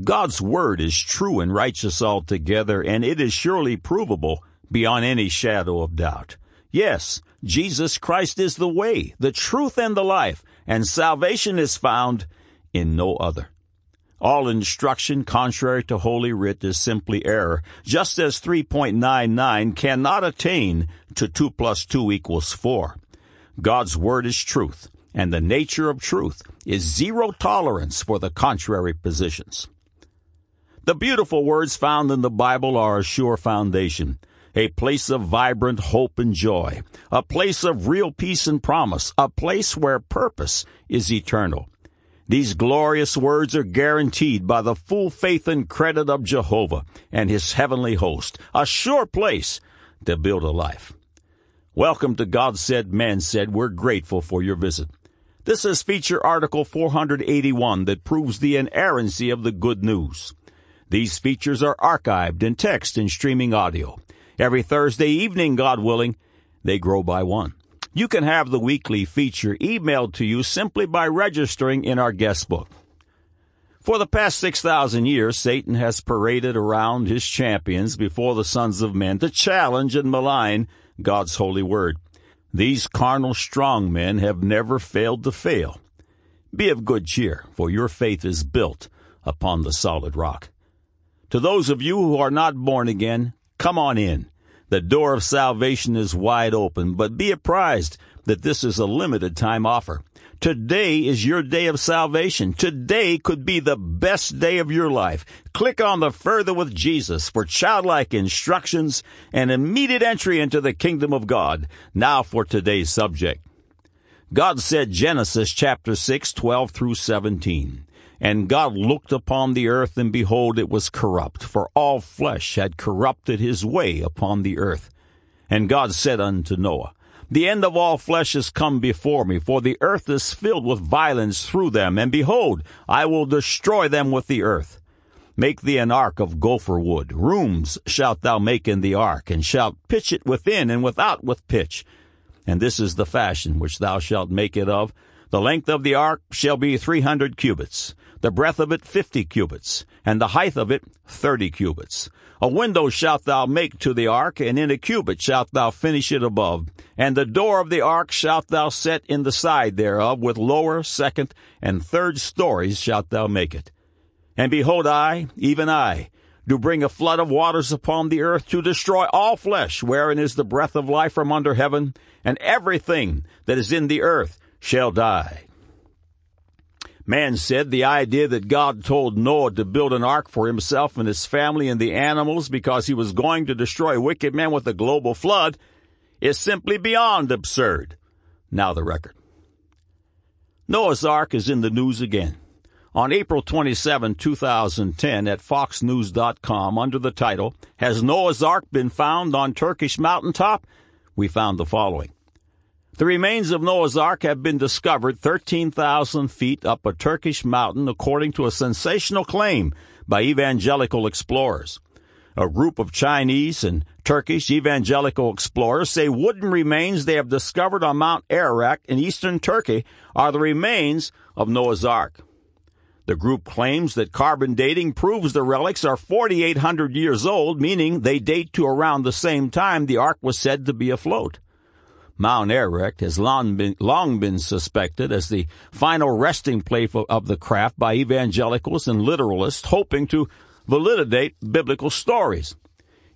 God's word is true and righteous altogether, and it is surely provable beyond any shadow of doubt. Yes, Jesus Christ is the way, the truth, and the life, and salvation is found in no other. All instruction contrary to Holy Writ is simply error, just as 3.99 cannot attain to 2 plus 2 equals 4. God's Word is truth, and the nature of truth is zero tolerance for the contrary positions. The beautiful words found in the Bible are a sure foundation, a place of vibrant hope and joy, a place of real peace and promise, a place where purpose is eternal. These glorious words are guaranteed by the full faith and credit of Jehovah and his heavenly host, a sure place to build a life. Welcome to God Said, Man Said. We're grateful for your visit. This is feature article 481 that proves the inerrancy of the good news. These features are archived in text and streaming audio. Every Thursday evening, God willing, they grow by one. You can have the weekly feature emailed to you simply by registering in our guest book. For the past 6,000 years, Satan has paraded around his champions before the sons of men to challenge and malign God's holy word. These carnal strong men have never failed to fail. Be of good cheer, for your faith is built upon the solid rock. To those of you who are not born again, come on in. The door of salvation is wide open, but be apprised that this is a limited time offer. Today is your day of salvation. Today could be the best day of your life. Click on the Further with Jesus for childlike instructions and immediate entry into the kingdom of God. Now for today's subject. God said Genesis chapter 6, 12 through 17. And God looked upon the earth, and behold, it was corrupt, for all flesh had corrupted his way upon the earth. And God said unto Noah, The end of all flesh is come before me, for the earth is filled with violence through them, and behold, I will destroy them with the earth. Make thee an ark of gopher wood. Rooms shalt thou make in the ark, and shalt pitch it within and without with pitch. And this is the fashion which thou shalt make it of. The length of the ark shall be three hundred cubits the breadth of it fifty cubits, and the height of it thirty cubits. A window shalt thou make to the ark, and in a cubit shalt thou finish it above. And the door of the ark shalt thou set in the side thereof, with lower, second, and third stories shalt thou make it. And behold, I, even I, do bring a flood of waters upon the earth to destroy all flesh, wherein is the breath of life from under heaven, and everything that is in the earth shall die. Man said the idea that God told Noah to build an ark for himself and his family and the animals because he was going to destroy wicked men with a global flood is simply beyond absurd. Now the record. Noah's Ark is in the news again. On April 27, 2010, at FoxNews.com, under the title, Has Noah's Ark Been Found on Turkish Mountaintop? We found the following. The remains of Noah's Ark have been discovered 13,000 feet up a Turkish mountain according to a sensational claim by evangelical explorers. A group of Chinese and Turkish evangelical explorers say wooden remains they have discovered on Mount Ararat in eastern Turkey are the remains of Noah's Ark. The group claims that carbon dating proves the relics are 4,800 years old, meaning they date to around the same time the Ark was said to be afloat. Mount Ararat has long been, long been suspected as the final resting place of the craft by evangelicals and literalists hoping to validate biblical stories.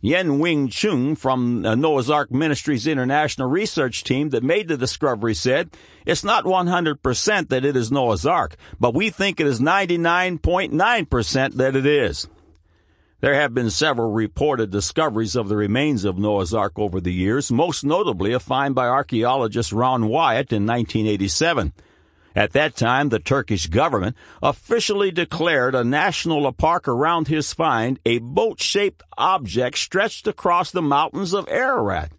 Yen Wing Chung from uh, Noah's Ark Ministries International Research Team that made the discovery said, It's not 100% that it is Noah's Ark, but we think it is 99.9% that it is. There have been several reported discoveries of the remains of Noah's Ark over the years, most notably a find by archaeologist Ron Wyatt in 1987. At that time, the Turkish government officially declared a national park around his find, a boat-shaped object stretched across the mountains of Ararat.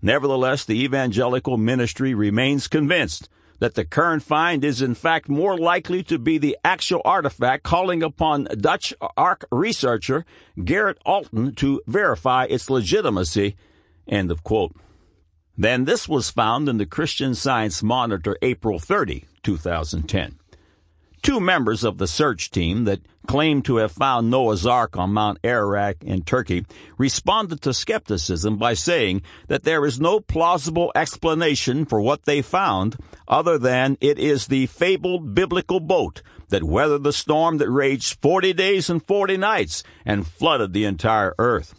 Nevertheless, the evangelical ministry remains convinced that the current find is in fact more likely to be the actual artifact, calling upon Dutch Ark researcher Gerrit Aalten to verify its legitimacy. End of quote. Then this was found in the Christian Science Monitor April 30, 2010. Two members of the search team that claimed to have found Noah's Ark on Mount Ararat in Turkey responded to skepticism by saying that there is no plausible explanation for what they found other than it is the fabled biblical boat that weathered the storm that raged 40 days and 40 nights and flooded the entire earth.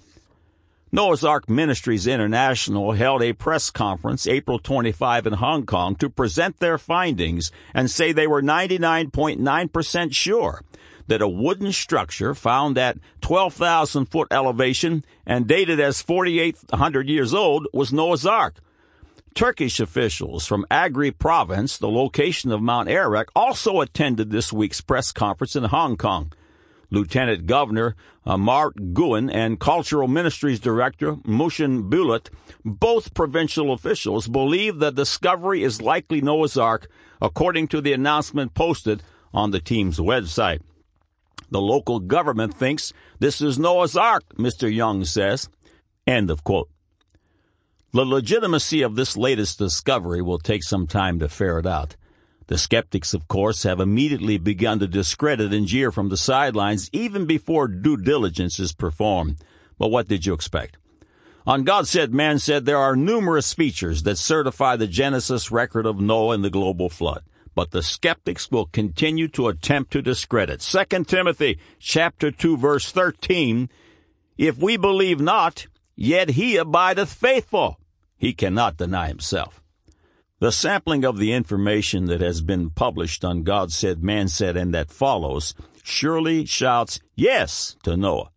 Noah's Ark Ministries International held a press conference April 25 in Hong Kong to present their findings and say they were 99.9% sure that a wooden structure found at 12,000 foot elevation and dated as 4,800 years old was Noah's Ark. Turkish officials from Agri province, the location of Mount Ararat, also attended this week's press conference in Hong Kong. Lieutenant Governor uh, Mart Guin and Cultural Ministries Director Muhsin Bulut, both provincial officials, believe the discovery is likely Noah's Ark, according to the announcement posted on the team's website. The local government thinks this is Noah's Ark, Mr. Young says. End of quote. The legitimacy of this latest discovery will take some time to ferret out. The skeptics, of course, have immediately begun to discredit and jeer from the sidelines even before due diligence is performed. But what did you expect? On God Said, Man Said, there are numerous features that certify the Genesis record of Noah and the global flood. But the skeptics will continue to attempt to discredit. 2 Timothy chapter 2 verse 13, If we believe not, yet he abideth faithful. He cannot deny himself. The sampling of the information that has been published on God Said, Man Said, and that follows surely shouts yes to Noah.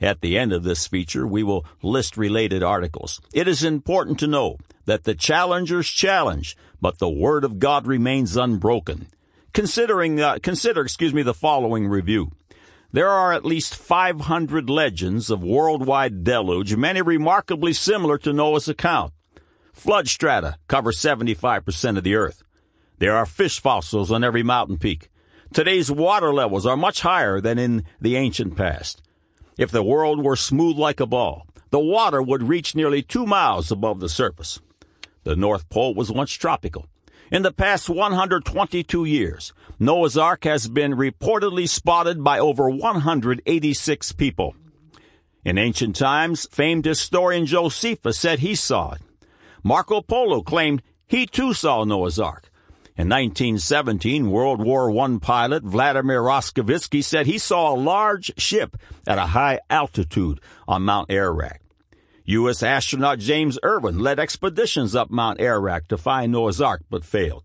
At the end of this feature, we will list related articles. It is important to know that the challengers challenge, but the word of God remains unbroken. Considering, uh, consider, excuse me, the following review. There are at least 500 legends of worldwide deluge, many remarkably similar to Noah's account. Flood strata cover 75% of the earth. There are fish fossils on every mountain peak. Today's water levels are much higher than in the ancient past. If the world were smooth like a ball, the water would reach nearly two miles above the surface. The North Pole was once tropical. In the past 122 years, Noah's Ark has been reportedly spotted by over 186 people. In ancient times, famed historian Josephus said he saw it. Marco Polo claimed he too saw Noah's Ark. In 1917, World War I pilot Vladimir Roskovitsky said he saw a large ship at a high altitude on Mount Ararat. U.S. astronaut James Irwin led expeditions up Mount Ararat to find Noah's Ark but failed.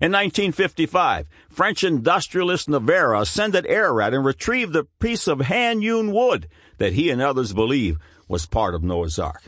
In 1955, French industrialist Navarre ascended Ararat and retrieved a piece of hand-hewn wood that he and others believe was part of Noah's Ark.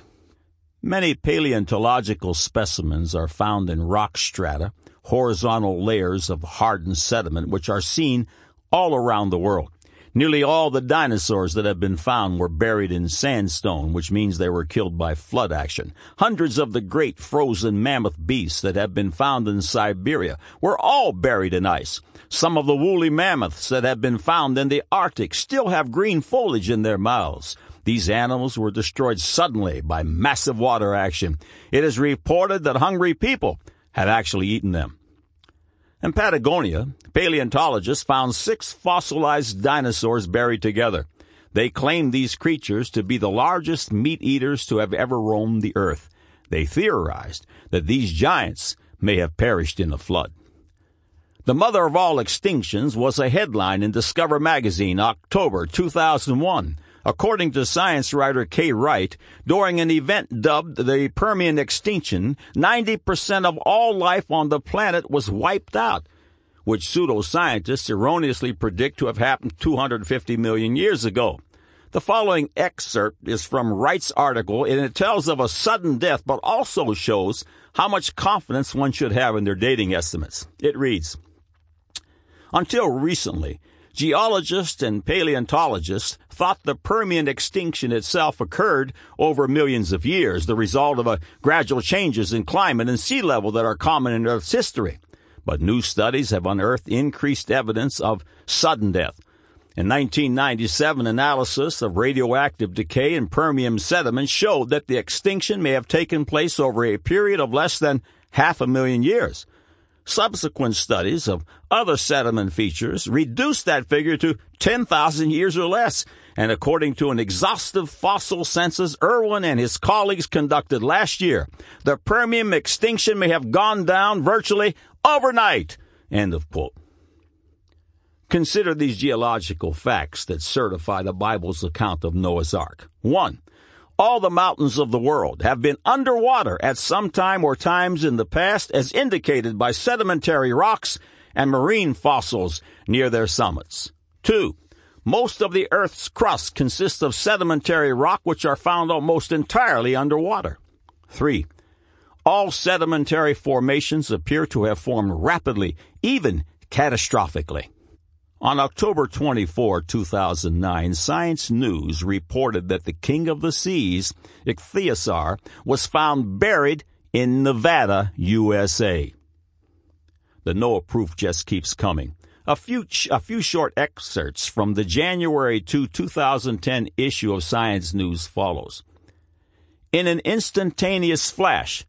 Many paleontological specimens are found in rock strata, horizontal layers of hardened sediment, which are seen all around the world. Nearly all the dinosaurs that have been found were buried in sandstone, which means they were killed by flood action. Hundreds of the great frozen mammoth beasts that have been found in Siberia were all buried in ice. Some of the woolly mammoths that have been found in the Arctic still have green foliage in their mouths. These animals were destroyed suddenly by massive water action. It is reported that hungry people have actually eaten them. In Patagonia, paleontologists found six fossilized dinosaurs buried together. They claim these creatures to be the largest meat eaters to have ever roamed the earth. They theorized that these giants may have perished in a flood. The mother of all extinctions was a headline in Discover magazine, October 2001. According to science writer Kay Wright, during an event dubbed the Permian extinction, 90% of all life on the planet was wiped out, which pseudoscientists erroneously predict to have happened 250 million years ago. The following excerpt is from Wright's article, and it tells of a sudden death, but also shows how much confidence one should have in their dating estimates. It reads, Until recently, Geologists and paleontologists thought the Permian extinction itself occurred over millions of years, the result of gradual changes in climate and sea level that are common in Earth's history. But new studies have unearthed increased evidence of sudden death. In 1997, analysis of radioactive decay in Permian sediment showed that the extinction may have taken place over a period of less than half a million years. Subsequent studies of other sediment features reduced that figure to 10,000 years or less, and according to an exhaustive fossil census Erwin and his colleagues conducted last year, the Permian extinction may have gone down virtually overnight. End of quote. Consider these geological facts that certify the Bible's account of Noah's Ark. 1. All the mountains of the world have been underwater at some time or times in the past as indicated by sedimentary rocks and marine fossils near their summits. 2. Most of the Earth's crust consists of sedimentary rock which are found almost entirely underwater. 3. All sedimentary formations appear to have formed rapidly, even catastrophically. On October 24, 2009, Science News reported that the king of the seas, ichthyosaur, was found buried in Nevada, USA. The Noah proof just keeps coming. A few, a few short excerpts from the January 2, 2010 issue of Science News follows. In an instantaneous flash,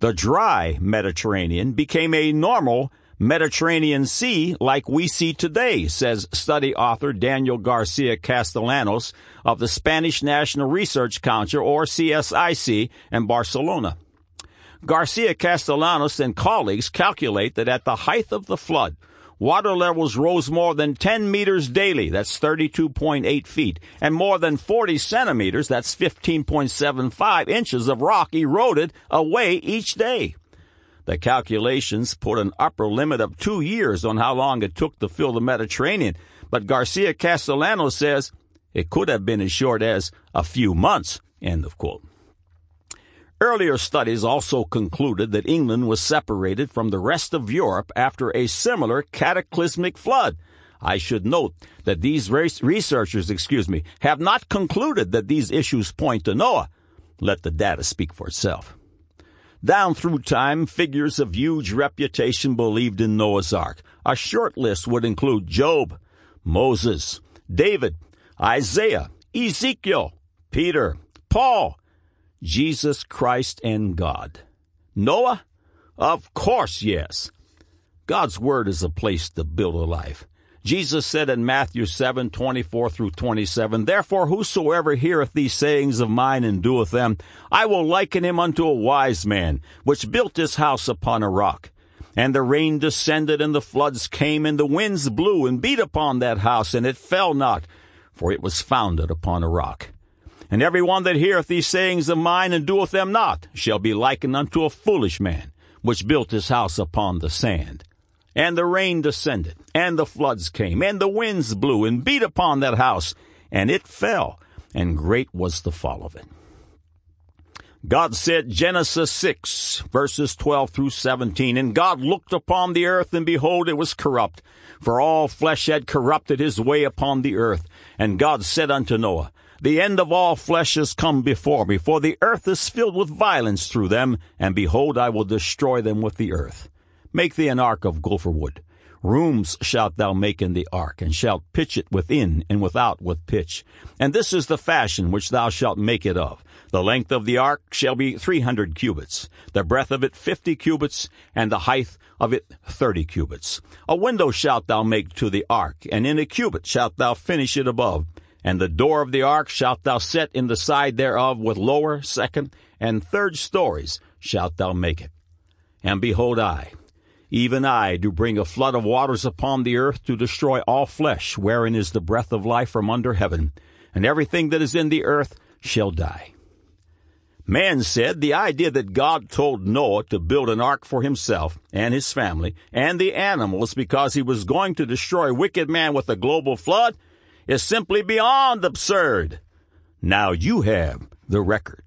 the dry Mediterranean became a normal Mediterranean Sea like we see today, says study author Daniel Garcia Castellanos of the Spanish National Research Council, or CSIC, in Barcelona. Garcia Castellanos and colleagues calculate that at the height of the flood, water levels rose more than 10 meters daily, that's 32.8 feet, and more than 40 centimeters, that's 15.75 inches of rock eroded away each day. The calculations put an upper limit of two years on how long it took to fill the Mediterranean, but Garcia Castellanos says it could have been as short as a few months. End of quote. Earlier studies also concluded that England was separated from the rest of Europe after a similar cataclysmic flood. I should note that these researchers, excuse me, have not concluded that these issues point to Noah. Let the data speak for itself. Down through time, figures of huge reputation believed in Noah's Ark. A short list would include Job, Moses, David, Isaiah, Ezekiel, Peter, Paul, Jesus Christ and God. Noah? Of course, yes. God's Word is a place to build a life. Jesus said in Matthew 7, 24 through 27, Therefore whosoever heareth these sayings of mine and doeth them, I will liken him unto a wise man, which built his house upon a rock. And the rain descended, and the floods came, and the winds blew, and beat upon that house, and it fell not, for it was founded upon a rock. And every one that heareth these sayings of mine and doeth them not shall be likened unto a foolish man, which built his house upon the sand. And the rain descended, and the floods came, and the winds blew and beat upon that house, and it fell, and great was the fall of it. God said, Genesis 6, verses 12 through 17, And God looked upon the earth, and behold, it was corrupt, for all flesh had corrupted his way upon the earth. And God said unto Noah, the end of all flesh is come before me, for the earth is filled with violence through them, and behold, I will destroy them with the earth. Make thee an ark of gopher wood. Rooms shalt thou make in the ark, and shalt pitch it within and without with pitch. And this is the fashion which thou shalt make it of. The length of the ark shall be three hundred cubits, the breadth of it fifty cubits, and the height of it thirty cubits. A window shalt thou make to the ark, and in a cubit shalt thou finish it above. And the door of the ark shalt thou set in the side thereof with lower, second, and third stories shalt thou make it. And behold, I, even I, do bring a flood of waters upon the earth to destroy all flesh, wherein is the breath of life from under heaven, and everything that is in the earth shall die. Man said the idea that God told Noah to build an ark for himself and his family and the animals because he was going to destroy wicked man with a global flood is simply beyond absurd. Now you have the record.